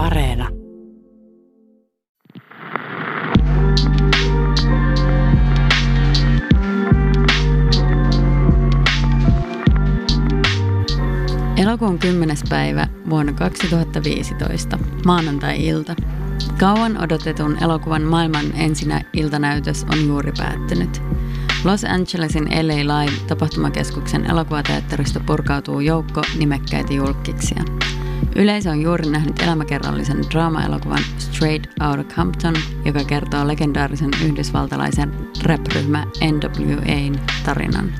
Areena. Elokuun 10. päivä vuonna 2015, maanantai-ilta. Kauan odotetun elokuvan maailman ensinä iltanäytös on juuri päättynyt. Los Angelesin LA Live tapahtumakeskuksen elokuvateatterista purkautuu joukko nimekkäitä julkkiksia. Yleisö on juuri nähnyt elämäkerrallisen draama-elokuvan Straight Outta Compton, joka kertoo legendaarisen yhdysvaltalaisen rap-ryhmä NWAn tarinan.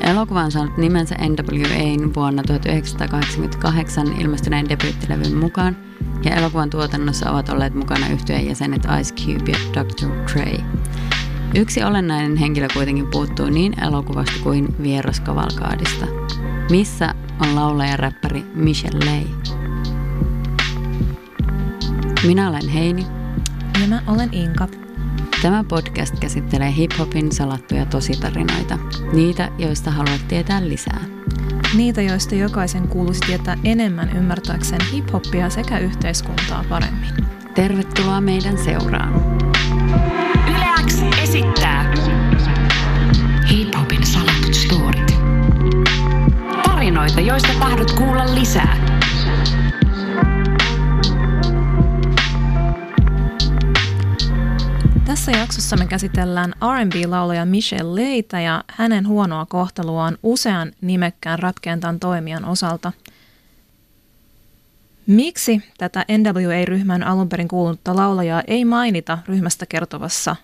Elokuva on saanut nimensä NWAn vuonna 1988 ilmestyneen debuittilevyn mukaan, ja elokuvan tuotannossa ovat olleet mukana yhtyeen jäsenet Ice Cube ja Dr. Dre. Yksi olennainen henkilö kuitenkin puuttuu niin elokuvasta kuin vieraskavalkaadista. Missä on laulaja räppäri Michelle Lay? Minä olen Heini. Ja mä olen Inka. Tämä podcast käsittelee hiphopin salattuja tositarinoita. Niitä, joista haluat tietää lisää. Niitä, joista jokaisen kuuluisi tietää enemmän ymmärtääkseen hiphoppia sekä yhteiskuntaa paremmin. Tervetuloa meidän seuraan. Tarinoita, joista tahdot kuulla lisää. Tässä jaksossa me käsitellään R&B-laulaja Michelle Leitä ja hänen huonoa kohteluaan usean nimekkään ratkentan toimijan osalta. Miksi tätä NWA-ryhmän alun perin kuulunutta laulajaa ei mainita ryhmästä kertovassa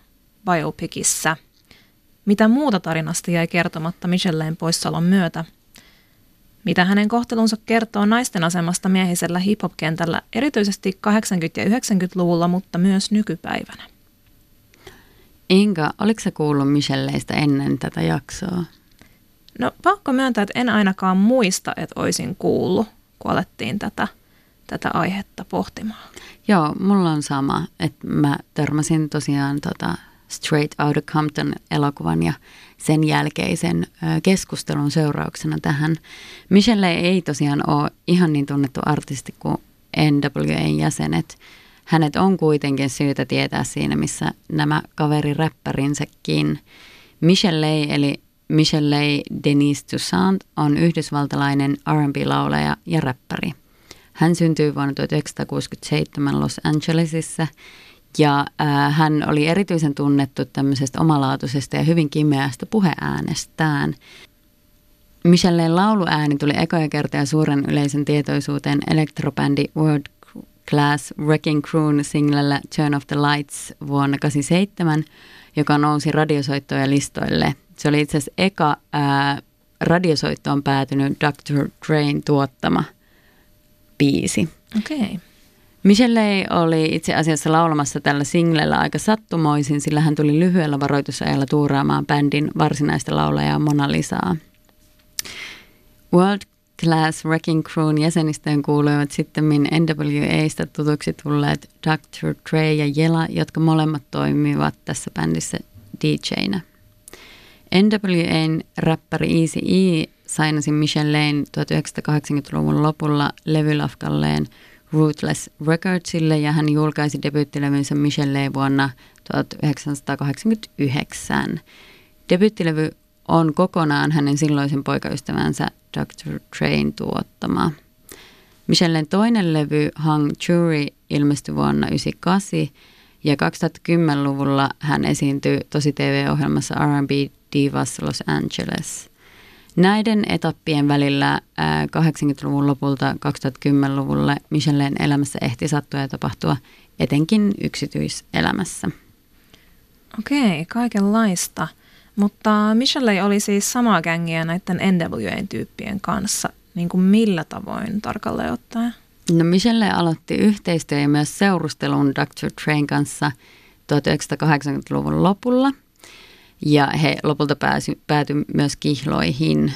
biopikissa? Mitä muuta tarinasta jäi kertomatta Michelleen poissaolon myötä? Mitä hänen kohtelunsa kertoo naisten asemasta miehisellä hip-hop-kentällä erityisesti 80- ja 90-luvulla, mutta myös nykypäivänä? Inka, oliko sä kuullut Michelleistä ennen tätä jaksoa? No pakko myöntää, että en ainakaan muista, että olisin kuullut, kun alettiin tätä, tätä aihetta pohtimaan. Joo, mulla on sama, että mä törmäsin tosiaan tota Straight Outta Compton elokuvan ja sen jälkeisen keskustelun seurauksena tähän. Michelle ei tosiaan ole ihan niin tunnettu artisti kuin NWAn jäsenet – hänet on kuitenkin syytä tietää siinä, missä nämä kaveriräppärinsäkin. Michelle eli Michelle Denise Toussaint on yhdysvaltalainen R&B-laulaja ja räppäri. Hän syntyi vuonna 1967 Los Angelesissa ja äh, hän oli erityisen tunnettu tämmöisestä omalaatuisesta ja hyvin kimeästä puheäänestään. Michellen lauluääni tuli ekoja kertaa suuren yleisön tietoisuuteen elektropändi World Class Wrecking Crewn singlellä Turn of the Lights vuonna 1987, joka nousi radiosoittoja listoille. Se oli itse asiassa eka ää, radiosoittoon päätynyt Dr. Drain tuottama biisi. Okei. Okay. Michelle oli itse asiassa laulamassa tällä singlellä aika sattumoisin, sillä hän tuli lyhyellä varoitusajalla tuuraamaan bändin varsinaista laulajaa Mona Lisaa. World Class Wrecking Crewn jäsenistöön kuuluivat sitten NWAista tutuksi tulleet Dr. Dre ja Jela, jotka molemmat toimivat tässä bändissä DJnä. NWAn räppäri Easy E sainasi Michelleen 1980-luvun lopulla levylafkalleen Ruthless Recordsille ja hän julkaisi debyyttilevynsä Michelle vuonna 1989. Debyyttilevy on kokonaan hänen silloisen poikaystävänsä Dr. Train tuottama. Michellen toinen levy Hung Jury ilmestyi vuonna 1998 ja 2010-luvulla hän esiintyi tosi TV-ohjelmassa R&B Divas Los Angeles. Näiden etappien välillä 80-luvun lopulta 2010-luvulle Michellen elämässä ehti sattua ja tapahtua etenkin yksityiselämässä. Okei, kaikenlaista. Mutta Michelle oli siis samaa gängiä näiden NWA-tyyppien kanssa, niin kuin millä tavoin tarkalleen ottaen? No Michelle aloitti yhteistyö ja myös seurustelun Dr. Train kanssa 1980-luvun lopulla. Ja he lopulta pääsy, päätyi myös kihloihin.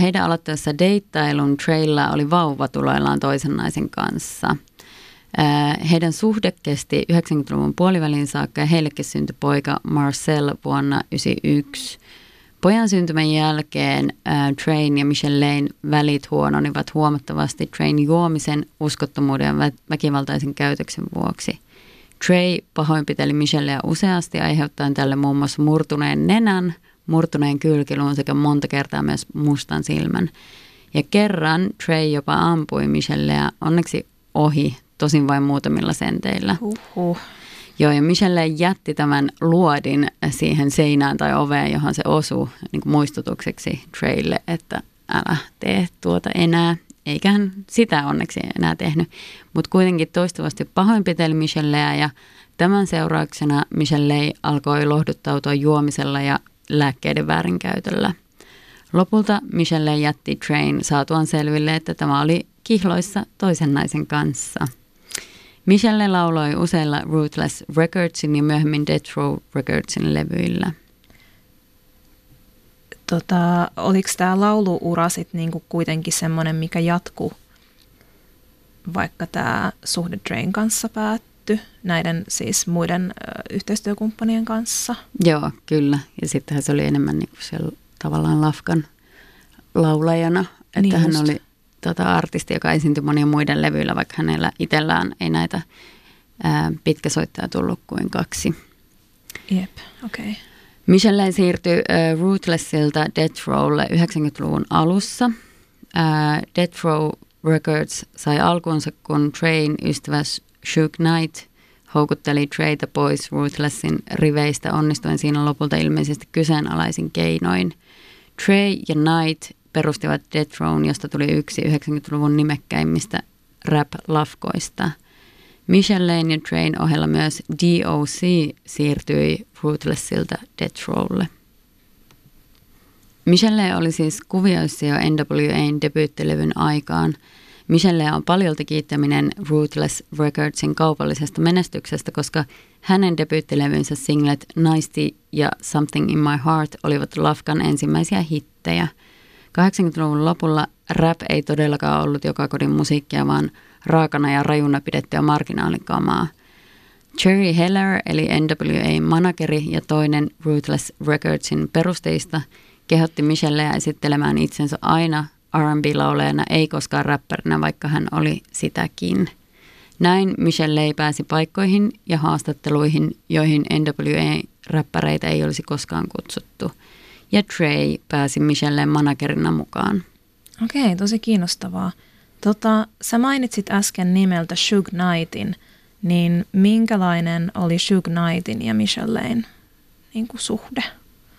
Heidän aloittaessa deittailun Trailla oli vauvatuloillaan toisen naisen kanssa – heidän suhde kesti 90-luvun puolivälin saakka ja heillekin syntyi poika Marcel vuonna 1991. Pojan syntymän jälkeen äh, Train ja Michelle välit huononivat huomattavasti Train juomisen, uskottomuuden ja vä- väkivaltaisen käytöksen vuoksi. Trey pahoinpiteli Michellea useasti aiheuttaen tälle muun muassa murtuneen nenän, murtuneen kylkiluun sekä monta kertaa myös mustan silmän. Ja kerran Trey jopa ampui Michelleä onneksi ohi, tosin vain muutamilla senteillä. Uhuh. Joo, ja Michelle jätti tämän luodin siihen seinään tai oveen, johon se osui niin kuin muistutukseksi Treylle, että älä tee tuota enää. Eikä hän sitä onneksi enää tehnyt, mutta kuitenkin toistuvasti pahoinpiteli Michelleä ja tämän seurauksena Michelle alkoi lohduttautua juomisella ja lääkkeiden väärinkäytöllä. Lopulta Michelle jätti Train saatuaan selville, että tämä oli kihloissa toisen naisen kanssa. Michelle lauloi useilla Ruthless Recordsin ja myöhemmin Death Row Recordsin levyillä. Tota, oliko tämä lauluura sitten niinku kuitenkin semmoinen, mikä jatkuu, vaikka tämä suhde Drain kanssa päättyi, näiden siis muiden ö, yhteistyökumppanien kanssa? Joo, kyllä. Ja sittenhän se oli enemmän niin kuin siellä tavallaan Lafkan laulajana, että Niin hän just. oli tota, artisti, joka esiintyi monien muiden levyillä, vaikka hänellä itsellään ei näitä ää, pitkäsoittajia tullut kuin kaksi. Jep, okei. Okay. Michelle siirtyi äh, Ruthlessilta Death Rowlle 90-luvun alussa. Äh, Death Row Records sai alkunsa, kun Train ystävä Suge Knight houkutteli Treytä pois Ruthlessin riveistä onnistuen siinä lopulta ilmeisesti kyseenalaisin keinoin. Trey ja Knight perustivat Death Rown, josta tuli yksi 90-luvun nimekkäimmistä rap-lafkoista. Michellein ja Train ohella myös DOC siirtyi Ruthlessilta Death Rowlle. Michelle oli siis kuvioissa jo NWAn debyyttilevyn aikaan. Michelle on paljolti kiittäminen Ruthless Recordsin kaupallisesta menestyksestä, koska hänen debyyttilevynsä singlet Nice ja Something in My Heart olivat Lafkan ensimmäisiä hittejä. 80-luvun lopulla rap ei todellakaan ollut joka kodin musiikkia, vaan raakana ja rajuna pidettyä marginaalikamaa. Cherry Heller eli NWA-manageri ja toinen Ruthless Recordsin perusteista kehotti Michelleä esittelemään itsensä aina R&B-laulajana, ei koskaan räppärinä, vaikka hän oli sitäkin. Näin Michelle pääsi paikkoihin ja haastatteluihin, joihin NWA-räppäreitä ei olisi koskaan kutsuttu. Ja Trey pääsi Michelleen managerina mukaan. Okei, tosi kiinnostavaa. Tota, sä mainitsit äsken nimeltä Suge Knightin, niin minkälainen oli Suge Knightin ja Michellein niin kuin suhde?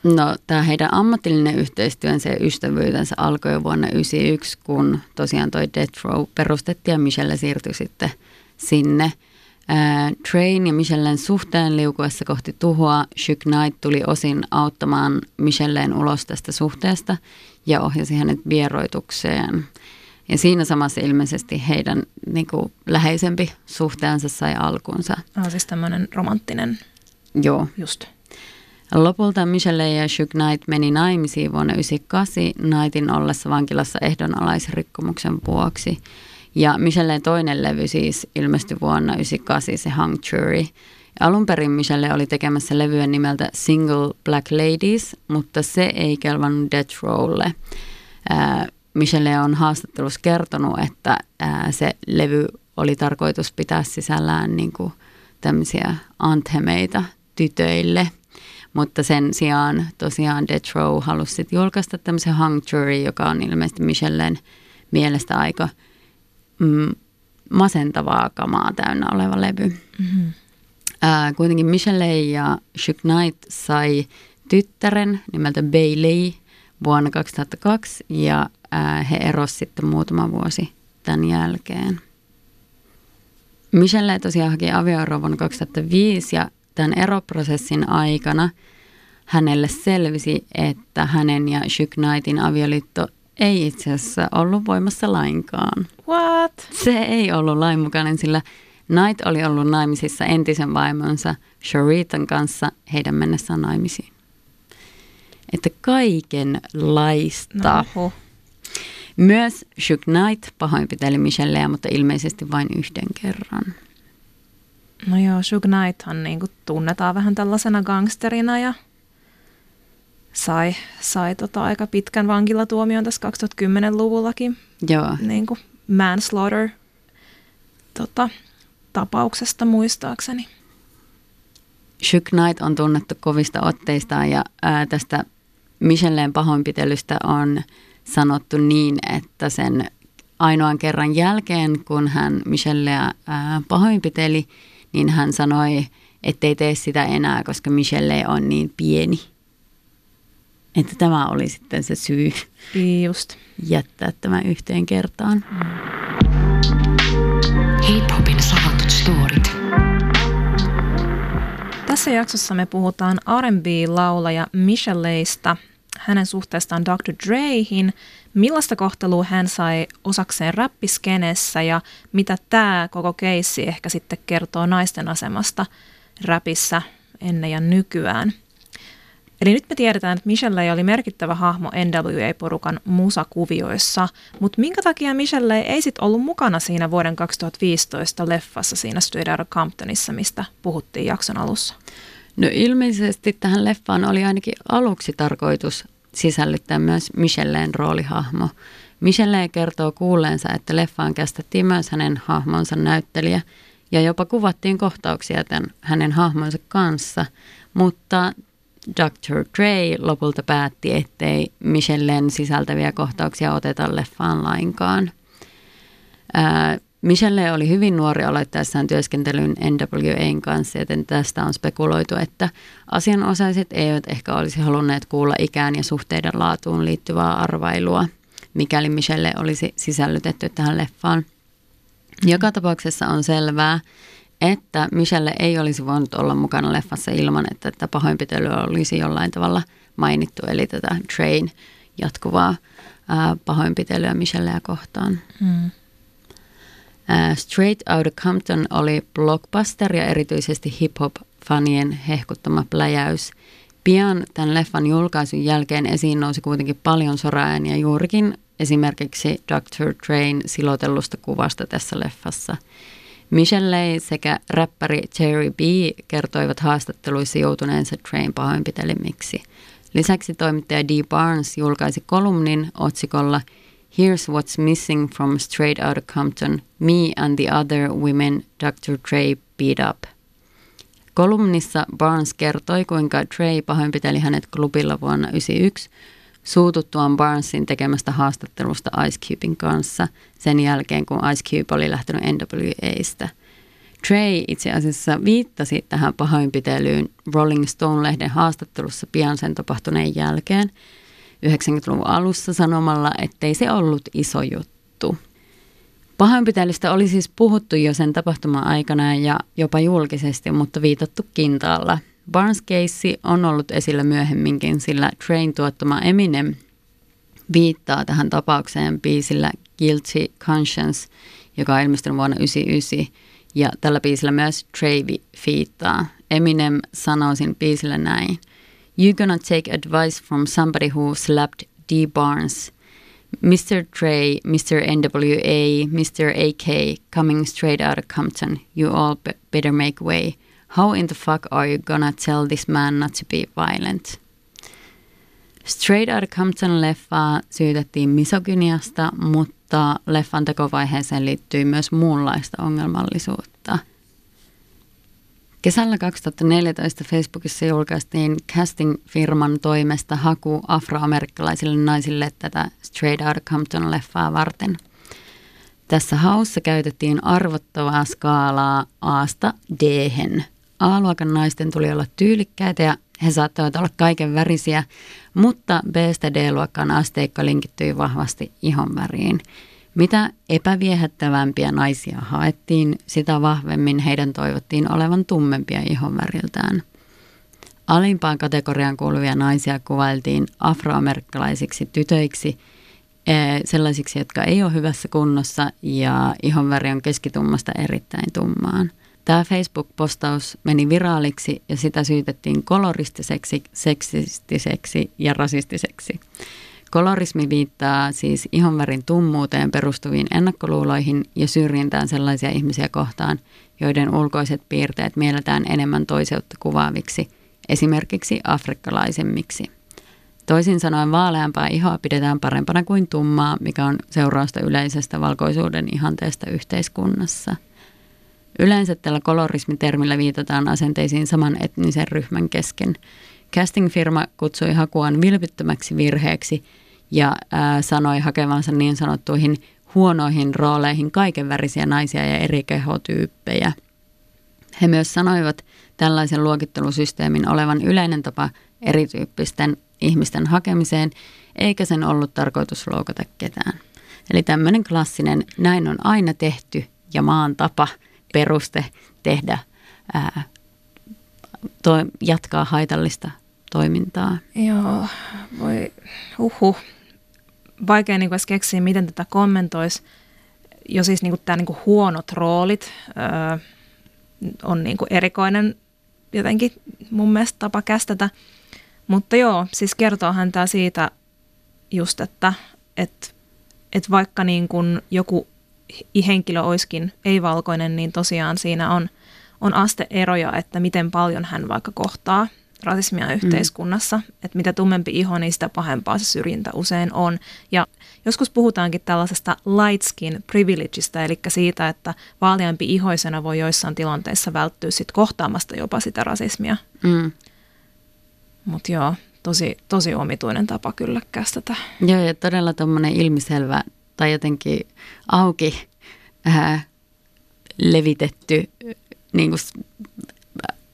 No, tämä heidän ammatillinen yhteistyönsä ja ystävyytensä alkoi jo vuonna 1991, kun tosiaan toi Death Row perustettiin ja Michelle siirtyi sitten sinne. Ää, Train ja Michellen suhteen liukuessa kohti tuhoa Suge Knight tuli osin auttamaan Michelleen ulos tästä suhteesta ja ohjasi hänet vieroitukseen. Ja siinä samassa ilmeisesti heidän niin kuin, läheisempi suhteensa sai alkunsa. Ah, siis tämmöinen romanttinen Joo, just. Lopulta Michelle ja Suge Knight meni naimisiin vuonna 1998 Knightin ollessa vankilassa ehdonalaisrikkomuksen vuoksi. Ja Michelleen toinen levy siis ilmestyi vuonna 1998, se Hung Jury. Alun perin Michelle oli tekemässä levyä nimeltä Single Black Ladies, mutta se ei kelvannut Death Rowlle. Ää, Michelle on haastattelussa kertonut, että ää, se levy oli tarkoitus pitää sisällään niin kuin tämmöisiä anthemeita tytöille – mutta sen sijaan tosiaan Death Row halusi julkaista tämmöisen Hung Jury, joka on ilmeisesti Michellen mielestä aika mm, masentavaa kamaa täynnä oleva levy. Mm-hmm. Ää, kuitenkin Michelle ja Suge Knight sai tyttären nimeltä Bailey vuonna 2002 ja ää, he erosi sitten muutama vuosi tämän jälkeen. Michelle tosiaan haki avioeroa vuonna 2005 ja tämän eroprosessin aikana hänelle selvisi, että hänen ja Suge Knightin avioliitto ei itse asiassa ollut voimassa lainkaan. What? Se ei ollut lainmukainen, sillä Knight oli ollut naimisissa entisen vaimonsa Sharitan kanssa heidän mennessään naimisiin. Että kaikenlaista. No. Myös Suge Knight pahoinpiteli Michelleä, mutta ilmeisesti vain yhden kerran. no joo, Suge Knighthan niin kuin tunnetaan vähän tällaisena gangsterina ja sai, sai tota aika pitkän vankilatuomion tässä 2010-luvullakin. Joo. Niin kuin manslaughter tota, tapauksesta muistaakseni. Shook Knight on tunnettu kovista otteistaan ja ää, tästä Michelleen pahoinpitelystä on sanottu niin, että sen ainoan kerran jälkeen, kun hän Michelleä ää, pahoinpiteli, niin hän sanoi, ettei tee sitä enää, koska Michelle on niin pieni. Että tämä oli sitten se syy Just. jättää tämä yhteen kertaan. Hip-hopin salatut storit. Tässä jaksossa me puhutaan R&B-laulaja Michelleista, hänen suhteestaan Dr. Drehin, millaista kohtelua hän sai osakseen räppiskenessä ja mitä tämä koko keissi ehkä sitten kertoo naisten asemasta räpissä ennen ja nykyään – Eli nyt me tiedetään, että Michelle oli merkittävä hahmo NWA-porukan musakuvioissa, mutta minkä takia Michelle ei sitten ollut mukana siinä vuoden 2015 leffassa siinä Straight Outta Comptonissa, mistä puhuttiin jakson alussa? No ilmeisesti tähän leffaan oli ainakin aluksi tarkoitus sisällyttää myös Michelleen roolihahmo. Michelle kertoo kuulleensa, että leffaan kästettiin myös hänen hahmonsa näyttelijä ja jopa kuvattiin kohtauksia tämän hänen hahmonsa kanssa, mutta Dr. Dre lopulta päätti, ettei Michellen sisältäviä kohtauksia oteta leffaan lainkaan. Ää, Michelle oli hyvin nuori aloittaessaan työskentelyn NWAn kanssa, joten tästä on spekuloitu, että asianosaiset eivät ehkä olisi halunneet kuulla ikään ja suhteiden laatuun liittyvää arvailua, mikäli Michelle olisi sisällytetty tähän leffaan. Joka tapauksessa on selvää, että Michelle ei olisi voinut olla mukana leffassa ilman, että tätä pahoinpitelyä olisi jollain tavalla mainittu, eli tätä Train jatkuvaa ää, pahoinpitelyä Michelleä kohtaan. Mm. Ää, Straight Outta Compton oli blockbuster ja erityisesti hip-hop-fanien hehkuttama pläjäys. Pian tämän leffan julkaisun jälkeen esiin nousi kuitenkin paljon soraääniä juurikin esimerkiksi Dr. Train silotellusta kuvasta tässä leffassa – Michelle sekä räppäri Jerry B kertoivat haastatteluissa joutuneensa Train pahoinpitelemiksi. Lisäksi toimittaja D. Barnes julkaisi kolumnin otsikolla Here's what's missing from Straight Outta Compton, me and the other women Dr. Dre beat up. Kolumnissa Barnes kertoi, kuinka Trey pahoinpiteli hänet klubilla vuonna 1991 suututtuaan Barnesin tekemästä haastattelusta Ice Cubein kanssa sen jälkeen, kun Ice Cube oli lähtenyt NWAstä. Trey itse asiassa viittasi tähän pahoinpitelyyn Rolling Stone-lehden haastattelussa pian sen tapahtuneen jälkeen 90-luvun alussa sanomalla, ettei se ollut iso juttu. Pahoinpitelystä oli siis puhuttu jo sen tapahtuman aikana ja jopa julkisesti, mutta viitattu kintaalla – Barnes case on ollut esillä myöhemminkin, sillä Train tuottama Eminem viittaa tähän tapaukseen biisillä Guilty Conscience, joka on ilmestynyt vuonna 1999. Ja tällä biisillä myös Trevi fiittaa. Eminem sanoo siinä biisillä näin. You gonna take advice from somebody who slapped D. Barnes. Mr. Trey, Mr. NWA, Mr. AK, coming straight out of Compton. You all better make way – How in the fuck are you gonna tell this man not to be violent? Straight Outta Compton-leffaa syytettiin misogyniasta, mutta leffan tekovaiheeseen liittyy myös muunlaista ongelmallisuutta. Kesällä 2014 Facebookissa julkaistiin casting-firman toimesta haku afroamerikkalaisille naisille tätä Straight Outta Compton-leffaa varten. Tässä haussa käytettiin arvottavaa skaalaa A-sta D-hen – A-luokan naisten tuli olla tyylikkäitä ja he saattoivat olla kaiken värisiä, mutta B-stä D-luokkaan asteikko linkittyi vahvasti ihonväriin. Mitä epäviehättävämpiä naisia haettiin, sitä vahvemmin heidän toivottiin olevan tummempia ihonväriltään. Alimpaan kategoriaan kuuluvia naisia kuvailtiin afroamerikkalaisiksi tytöiksi, e, sellaisiksi, jotka ei ole hyvässä kunnossa ja ihonväri on keskitummasta erittäin tummaan – Tämä Facebook-postaus meni viraaliksi ja sitä syytettiin koloristiseksi, seksistiseksi ja rasistiseksi. Kolorismi viittaa siis ihonvärin tummuuteen perustuviin ennakkoluuloihin ja syrjintään sellaisia ihmisiä kohtaan, joiden ulkoiset piirteet mielletään enemmän toiseutta kuvaaviksi, esimerkiksi afrikkalaisemmiksi. Toisin sanoen vaaleampaa ihoa pidetään parempana kuin tummaa, mikä on seurausta yleisestä valkoisuuden ihanteesta yhteiskunnassa. Yleensä tällä kolorismitermillä viitataan asenteisiin saman etnisen ryhmän kesken. Casting-firma kutsui hakuaan vilpittömäksi virheeksi ja ää, sanoi hakevansa niin sanottuihin huonoihin rooleihin kaikenvärisiä naisia ja eri kehotyyppejä. He myös sanoivat tällaisen luokittelusysteemin olevan yleinen tapa erityyppisten ihmisten hakemiseen, eikä sen ollut tarkoitus loukata ketään. Eli tämmöinen klassinen, näin on aina tehty ja maan tapa, peruste tehdä, ää, to, jatkaa haitallista toimintaa. Joo, voi, uhu. Vaikea niin keksiä, miten tätä kommentoisi. Jo siis niin tämä niin huonot roolit öö, on niin erikoinen jotenkin mun mielestä tapa kästetä. Mutta joo, siis kertoohan tämä siitä just, että et, et vaikka niin kun joku henkilö olisikin ei-valkoinen, niin tosiaan siinä on, on asteeroja, että miten paljon hän vaikka kohtaa rasismia mm. yhteiskunnassa. Mm. Että mitä tummempi iho, niin sitä pahempaa se syrjintä usein on. Ja joskus puhutaankin tällaisesta light skin privilegeista, eli siitä, että vaaleampi ihoisena voi joissain tilanteissa välttyä sit kohtaamasta jopa sitä rasismia. Mm. Mutta joo, tosi, tosi omituinen tapa kyllä kästetä. Joo, ja todella tuommoinen ilmiselvä tai jotenkin auki äh, levitetty niin kuin,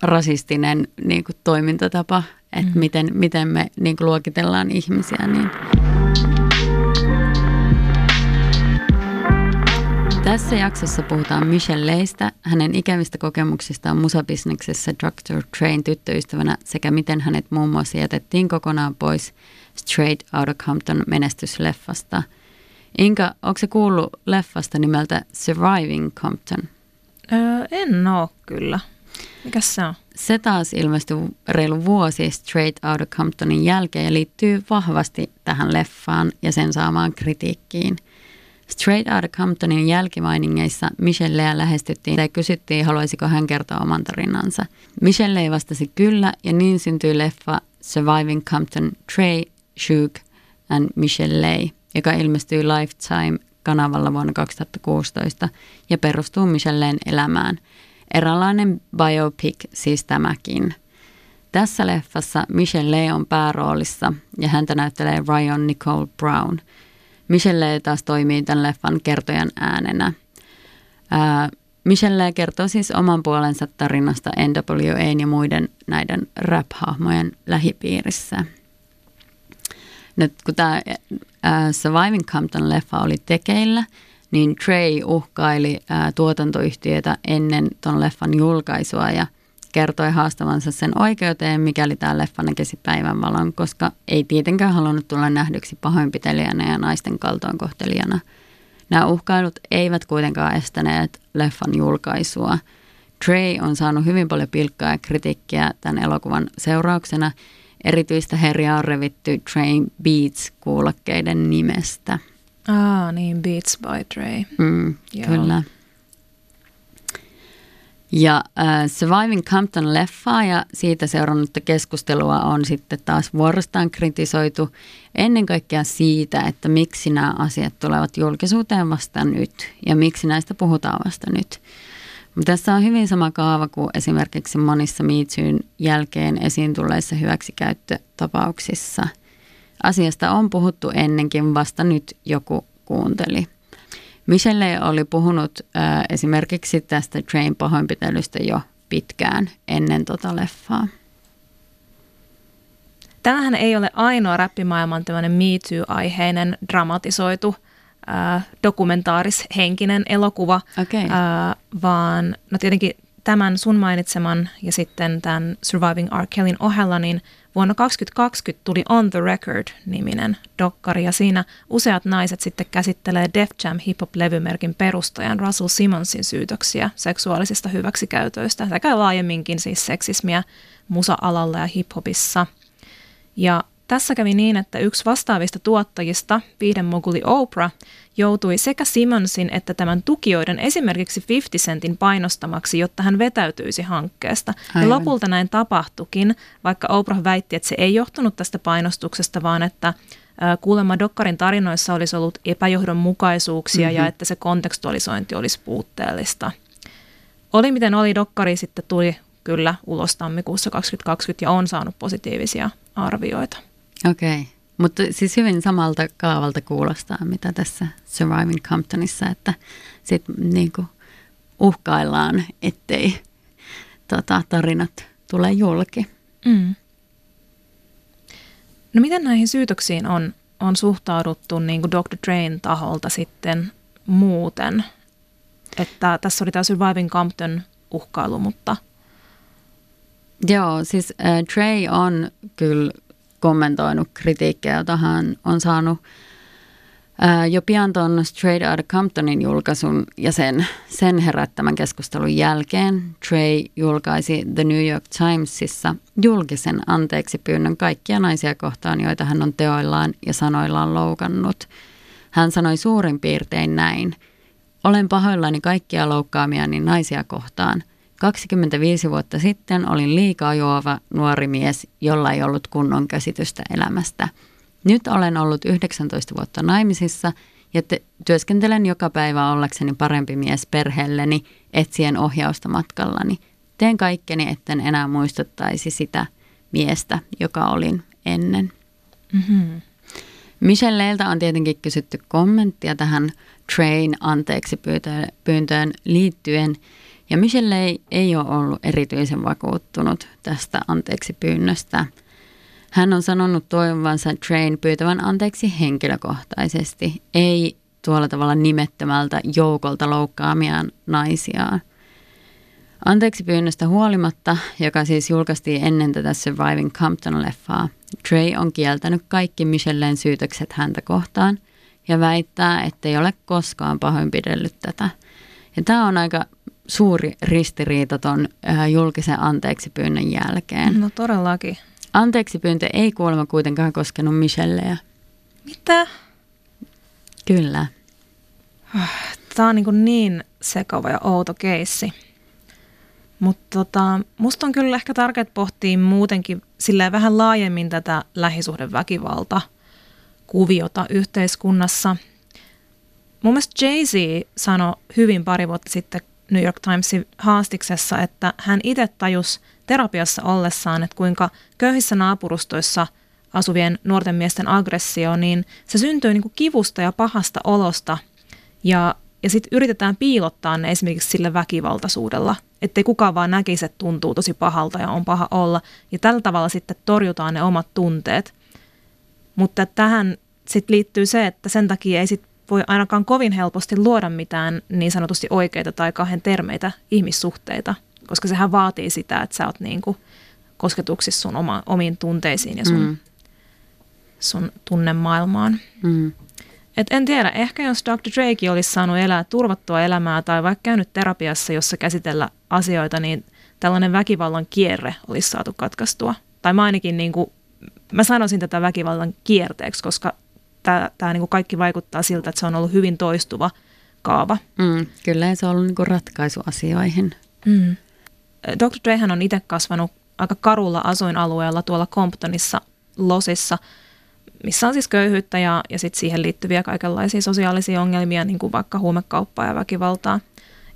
rasistinen niin kuin, toimintatapa, että mm. miten, miten me niin kuin, luokitellaan ihmisiä. Niin. Tässä jaksossa puhutaan Michelle Leistä, hänen ikävistä kokemuksistaan musabisneksessä Dr. Train tyttöystävänä sekä miten hänet muun muassa jätettiin kokonaan pois Straight Outta Compton menestysleffasta. Inka, onko se kuullut leffasta nimeltä Surviving Compton? Öö, en oo kyllä. Mikä se on? Se taas ilmestyi reilu vuosi Straight Outta Comptonin jälkeen ja liittyy vahvasti tähän leffaan ja sen saamaan kritiikkiin – Straight Outta Comptonin jälkimainingeissa Michelleä lähestyttiin ja kysyttiin, haluaisiko hän kertoa oman tarinansa. Michelle vastasi kyllä ja niin syntyi leffa Surviving Compton Trey, Shug and Michelle, joka ilmestyi Lifetime-kanavalla vuonna 2016 ja perustuu Michelleen elämään. Eräänlainen biopic siis tämäkin. Tässä leffassa Michelle on pääroolissa ja häntä näyttelee Ryan Nicole Brown – Michelle taas toimii tämän leffan kertojan äänenä. Ää, Michelle kertoo siis oman puolensa tarinasta NWA ja muiden näiden rap-hahmojen lähipiirissä. Nyt kun tämä Surviving Compton-leffa oli tekeillä, niin Trey uhkaili ää, tuotantoyhtiötä ennen ton leffan julkaisua ja – kertoi haastavansa sen oikeuteen, mikäli tämä leffa näkisi päivänvalon, koska ei tietenkään halunnut tulla nähdyksi pahoinpitelijänä ja naisten kaltoinkohtelijana. Nämä uhkailut eivät kuitenkaan estäneet leffan julkaisua. Trey on saanut hyvin paljon pilkkaa ja kritiikkiä tämän elokuvan seurauksena. Erityistä herjaa on revitty Train Beats-kuulokkeiden nimestä. Ah, niin, Beats by Trey. Mm, kyllä. Ja äh, Surviving Compton-leffaa ja siitä seurannutta keskustelua on sitten taas vuorostaan kritisoitu ennen kaikkea siitä, että miksi nämä asiat tulevat julkisuuteen vasta nyt ja miksi näistä puhutaan vasta nyt. Tässä on hyvin sama kaava kuin esimerkiksi monissa Miitsyyn jälkeen esiin tulleissa hyväksikäyttötapauksissa. Asiasta on puhuttu ennenkin, vasta nyt joku kuunteli. Michelle oli puhunut äh, esimerkiksi tästä Train pahoinpitelystä jo pitkään ennen tota leffaa. Tämähän ei ole ainoa räppimaailman tämmöinen Me Too-aiheinen dramatisoitu äh, dokumentaalishenkinen elokuva, okay. äh, vaan no tietenkin tämän sun mainitseman ja sitten tämän Surviving R. Kellyn ohella, niin vuonna 2020 tuli On the Record-niminen dokkari ja siinä useat naiset sitten käsittelee Def Jam hip-hop-levymerkin perustajan Russell Simonsin syytöksiä seksuaalisista hyväksikäytöistä sekä laajemminkin siis seksismiä musa-alalla ja hip-hopissa. Ja tässä kävi niin, että yksi vastaavista tuottajista, viihdemoguli Oprah, joutui sekä Simonsin että tämän tukijoiden esimerkiksi 50 Centin painostamaksi, jotta hän vetäytyisi hankkeesta. Aivan. Ja lopulta näin tapahtukin, vaikka Oprah väitti, että se ei johtunut tästä painostuksesta, vaan että kuulemma Dokkarin tarinoissa olisi ollut epäjohdonmukaisuuksia mm-hmm. ja että se kontekstualisointi olisi puutteellista. Oli miten oli, Dokkari sitten tuli kyllä ulos tammikuussa 2020 ja on saanut positiivisia arvioita. Okei, okay. mutta siis hyvin samalta kaavalta kuulostaa, mitä tässä Surviving Comptonissa, että sitten niinku uhkaillaan, ettei tota, tarinat tule julki. Mm. No miten näihin syytöksiin on, on suhtauduttu niin kuin Dr. Drain taholta sitten muuten? Että tässä oli tämä Surviving Compton uhkailu, mutta... Joo, siis äh, Trey on kyllä kommentoinut kritiikkiä, jota hän on saanut ää, jo pian tuon Straight Outta Comptonin julkaisun ja sen, sen herättämän keskustelun jälkeen Trey julkaisi The New York Timesissa julkisen anteeksi pyynnön kaikkia naisia kohtaan, joita hän on teoillaan ja sanoillaan loukannut. Hän sanoi suurin piirtein näin. Olen pahoillani kaikkia loukkaamiani naisia kohtaan – 25 vuotta sitten olin liikaa juova nuori mies, jolla ei ollut kunnon käsitystä elämästä. Nyt olen ollut 19 vuotta naimisissa ja te- työskentelen joka päivä ollakseni parempi mies perheelleni, etsien ohjausta matkallani. Teen kaikkeni, etten enää muistuttaisi sitä miestä, joka olin ennen. Mm-hmm. Michelleiltä on tietenkin kysytty kommenttia tähän Train anteeksi pyyntöön liittyen – ja Michelle ei, ei ole ollut erityisen vakuuttunut tästä anteeksi pyynnöstä. Hän on sanonut toivovansa Train pyytävän anteeksi henkilökohtaisesti, ei tuolla tavalla nimettömältä joukolta loukkaamiaan naisiaan. Anteeksi pyynnöstä huolimatta, joka siis julkaistiin ennen tätä Surviving Compton-leffaa, Trey on kieltänyt kaikki Michelleen syytökset häntä kohtaan ja väittää, ettei ole koskaan pahoinpidellyt tätä. Ja tämä on aika suuri ristiriita tuon äh, julkisen anteeksi pyynnön jälkeen. No todellakin. Anteeksi pyyntö ei kuulemma kuitenkaan koskenut Michelleä. Mitä? Kyllä. Tämä on niin, niin sekava ja outo keissi. Mutta tota, musta on kyllä ehkä tärkeää pohtia muutenkin sillä vähän laajemmin tätä lähisuhdeväkivalta kuviota yhteiskunnassa. Mun mielestä Jay-Z sanoi hyvin pari vuotta sitten New York Timesin haastiksessa, että hän itse tajusi terapiassa ollessaan, että kuinka köyhissä naapurustoissa asuvien nuorten miesten aggressio, niin se syntyy niin kuin kivusta ja pahasta olosta ja, ja sitten yritetään piilottaa ne esimerkiksi sillä väkivaltaisuudella, ettei kukaan vaan näkisi, että tuntuu tosi pahalta ja on paha olla. Ja tällä tavalla sitten torjutaan ne omat tunteet. Mutta tähän sitten liittyy se, että sen takia ei sit voi ainakaan kovin helposti luoda mitään niin sanotusti oikeita tai kahden termeitä ihmissuhteita, koska sehän vaatii sitä, että sä oot niin kuin kosketuksissa sun oma, omiin tunteisiin ja sun, mm. sun tunnemaailmaan. Mm. Et en tiedä, ehkä jos Dr. Drake olisi saanut elää turvattua elämää tai vaikka käynyt terapiassa, jossa käsitellä asioita, niin tällainen väkivallan kierre olisi saatu katkaistua. Tai mä ainakin niin kuin, mä sanoisin tätä väkivallan kierteeksi, koska tämä, tämä niin kuin kaikki vaikuttaa siltä, että se on ollut hyvin toistuva kaava. Mm, kyllä se on ollut niin kuin ratkaisu asioihin. Mm. Dr. Drehan on itse kasvanut aika karulla asuinalueella tuolla Comptonissa, Losissa, missä on siis köyhyyttä ja, ja sit siihen liittyviä kaikenlaisia sosiaalisia ongelmia, niin kuin vaikka huumekauppaa ja väkivaltaa.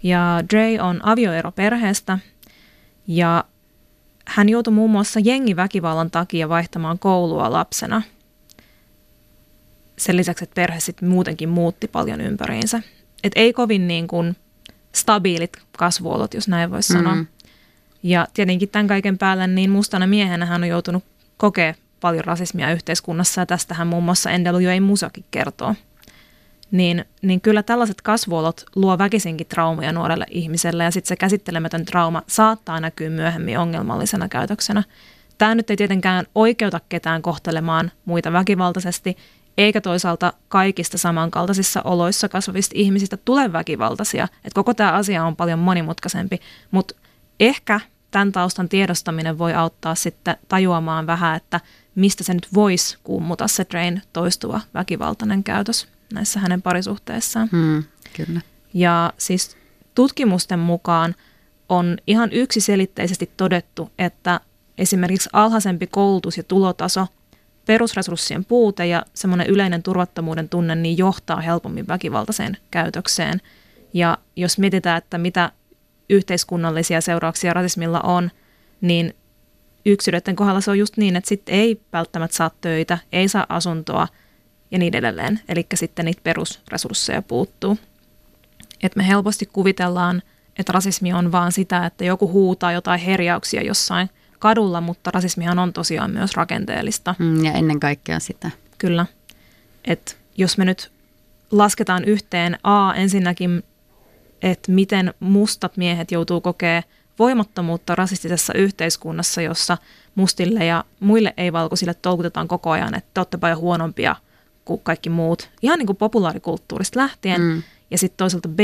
Ja Dre on avioero perheestä ja hän joutui muun muassa jengiväkivallan takia vaihtamaan koulua lapsena – sen lisäksi, että perhe sitten muutenkin muutti paljon ympäriinsä. Et ei kovin niin kuin stabiilit kasvuolot, jos näin voisi sanoa. Mm. Ja tietenkin tämän kaiken päälle niin mustana miehenä hän on joutunut kokea paljon rasismia yhteiskunnassa ja tästähän muun muassa NWA Musakin kertoo. Niin, niin kyllä tällaiset kasvuolot luo väkisinkin traumaja nuorelle ihmiselle ja sitten se käsittelemätön trauma saattaa näkyä myöhemmin ongelmallisena käytöksenä. Tämä nyt ei tietenkään oikeuta ketään kohtelemaan muita väkivaltaisesti eikä toisaalta kaikista samankaltaisissa oloissa kasvavista ihmisistä tule väkivaltaisia. Et koko tämä asia on paljon monimutkaisempi, mutta ehkä tämän taustan tiedostaminen voi auttaa sitten tajuamaan vähän, että mistä se nyt voisi kummuta se Drain toistuva väkivaltainen käytös näissä hänen parisuhteissaan. Mm, kyllä. Ja siis tutkimusten mukaan on ihan yksiselitteisesti todettu, että esimerkiksi alhaisempi koulutus ja tulotaso, perusresurssien puute ja semmoinen yleinen turvattomuuden tunne niin johtaa helpommin väkivaltaiseen käytökseen. Ja jos mietitään, että mitä yhteiskunnallisia seurauksia rasismilla on, niin yksilöiden kohdalla se on just niin, että sitten ei välttämättä saa töitä, ei saa asuntoa ja niin edelleen. Eli sitten niitä perusresursseja puuttuu. Et me helposti kuvitellaan, että rasismi on vaan sitä, että joku huutaa jotain herjauksia jossain kadulla, mutta rasismihan on tosiaan myös rakenteellista. Mm, ja ennen kaikkea sitä. Kyllä. Et jos me nyt lasketaan yhteen A ensinnäkin, että miten mustat miehet joutuu kokea voimattomuutta rasistisessa yhteiskunnassa, jossa mustille ja muille ei-valkoisille tolkutetaan koko ajan, että te olette paljon huonompia kuin kaikki muut. Ihan niin kuin populaarikulttuurista lähtien. Mm. Ja sitten toisaalta B,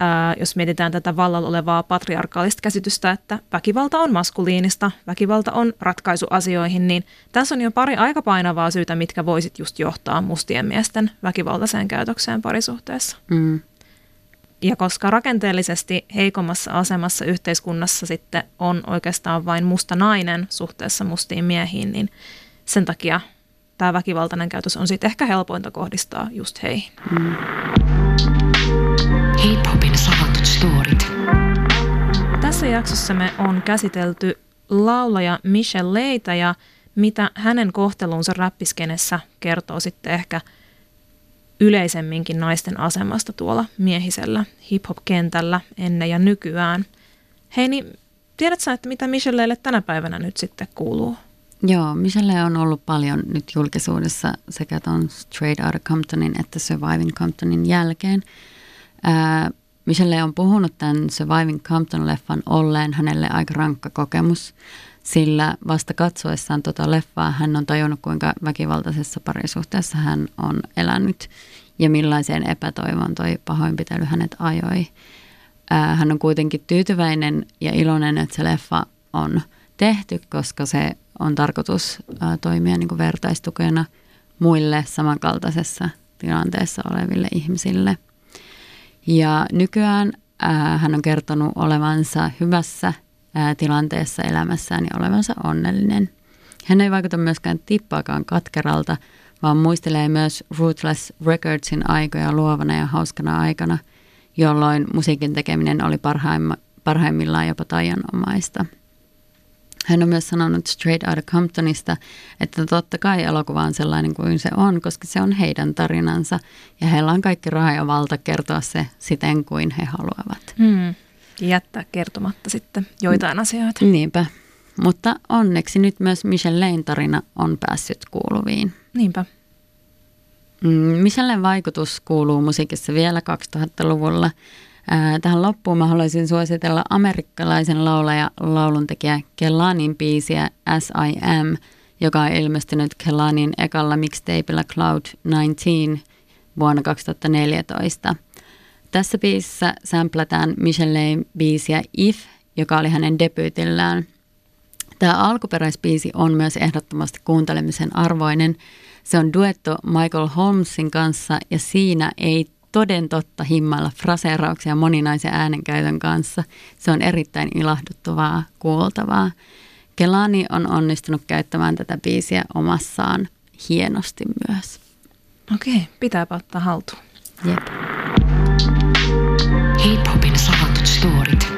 ää, jos mietitään tätä vallalla olevaa patriarkaalista käsitystä, että väkivalta on maskuliinista, väkivalta on ratkaisu asioihin, niin tässä on jo pari aika painavaa syytä, mitkä voisit just johtaa mustien miesten väkivaltaiseen käytökseen parisuhteessa. Mm. Ja koska rakenteellisesti heikommassa asemassa yhteiskunnassa sitten on oikeastaan vain musta nainen suhteessa mustiin miehiin, niin sen takia tämä väkivaltainen käytös on sitten ehkä helpointa kohdistaa just heihin. Mm. Storit. Tässä jaksossa me on käsitelty laulaja Michelle Leita ja mitä hänen kohtelunsa räppiskenessä kertoo sitten ehkä yleisemminkin naisten asemasta tuolla miehisellä hip-hop-kentällä ennen ja nykyään. Hei, niin tiedätkö että mitä Michelleille tänä päivänä nyt sitten kuuluu? Joo, Michelle on ollut paljon nyt julkisuudessa sekä tuon Straight Outta Comptonin että Surviving Comptonin jälkeen. Ää, Michelle on puhunut tämän Surviving Compton-leffan olleen hänelle aika rankka kokemus, sillä vasta katsoessaan tuota leffaa hän on tajunnut, kuinka väkivaltaisessa parisuhteessa hän on elänyt ja millaiseen epätoivon toi pahoinpitely hänet ajoi. Hän on kuitenkin tyytyväinen ja iloinen, että se leffa on tehty, koska se on tarkoitus toimia niin kuin vertaistukena muille samankaltaisessa tilanteessa oleville ihmisille. Ja nykyään ää, hän on kertonut olevansa hyvässä ää, tilanteessa elämässään ja olevansa onnellinen. Hän ei vaikuta myöskään tippaakaan katkeralta, vaan muistelee myös Ruthless Recordsin aikoja luovana ja hauskana aikana, jolloin musiikin tekeminen oli parhaimmillaan jopa taianomaista. Hän on myös sanonut Straight Outta Comptonista, että totta kai elokuva on sellainen kuin se on, koska se on heidän tarinansa ja heillä on kaikki raha ja valta kertoa se siten kuin he haluavat. Hmm. Jättää kertomatta sitten joitain asioita. Niinpä. Mutta onneksi nyt myös Michelle tarina on päässyt kuuluviin. Niinpä. Mm, Michellen vaikutus kuuluu musiikissa vielä 2000-luvulla. Tähän loppuun mä haluaisin suositella amerikkalaisen laulaja lauluntekijä Kellanin biisiä S.I.M., joka on ilmestynyt Kellanin ekalla mixtapeilla Cloud 19 vuonna 2014. Tässä biisissä samplätään Michellein biisiä If, joka oli hänen debyytillään. Tämä alkuperäisbiisi on myös ehdottomasti kuuntelemisen arvoinen. Se on duetto Michael Holmesin kanssa ja siinä ei toden totta himmailla fraseerauksia moninaisen äänenkäytön kanssa. Se on erittäin ilahduttavaa kuultavaa. Kelani on onnistunut käyttämään tätä biisiä omassaan hienosti myös. Okei, pitääpä ottaa haltuun. Jep. Hip-hopin salatut storit.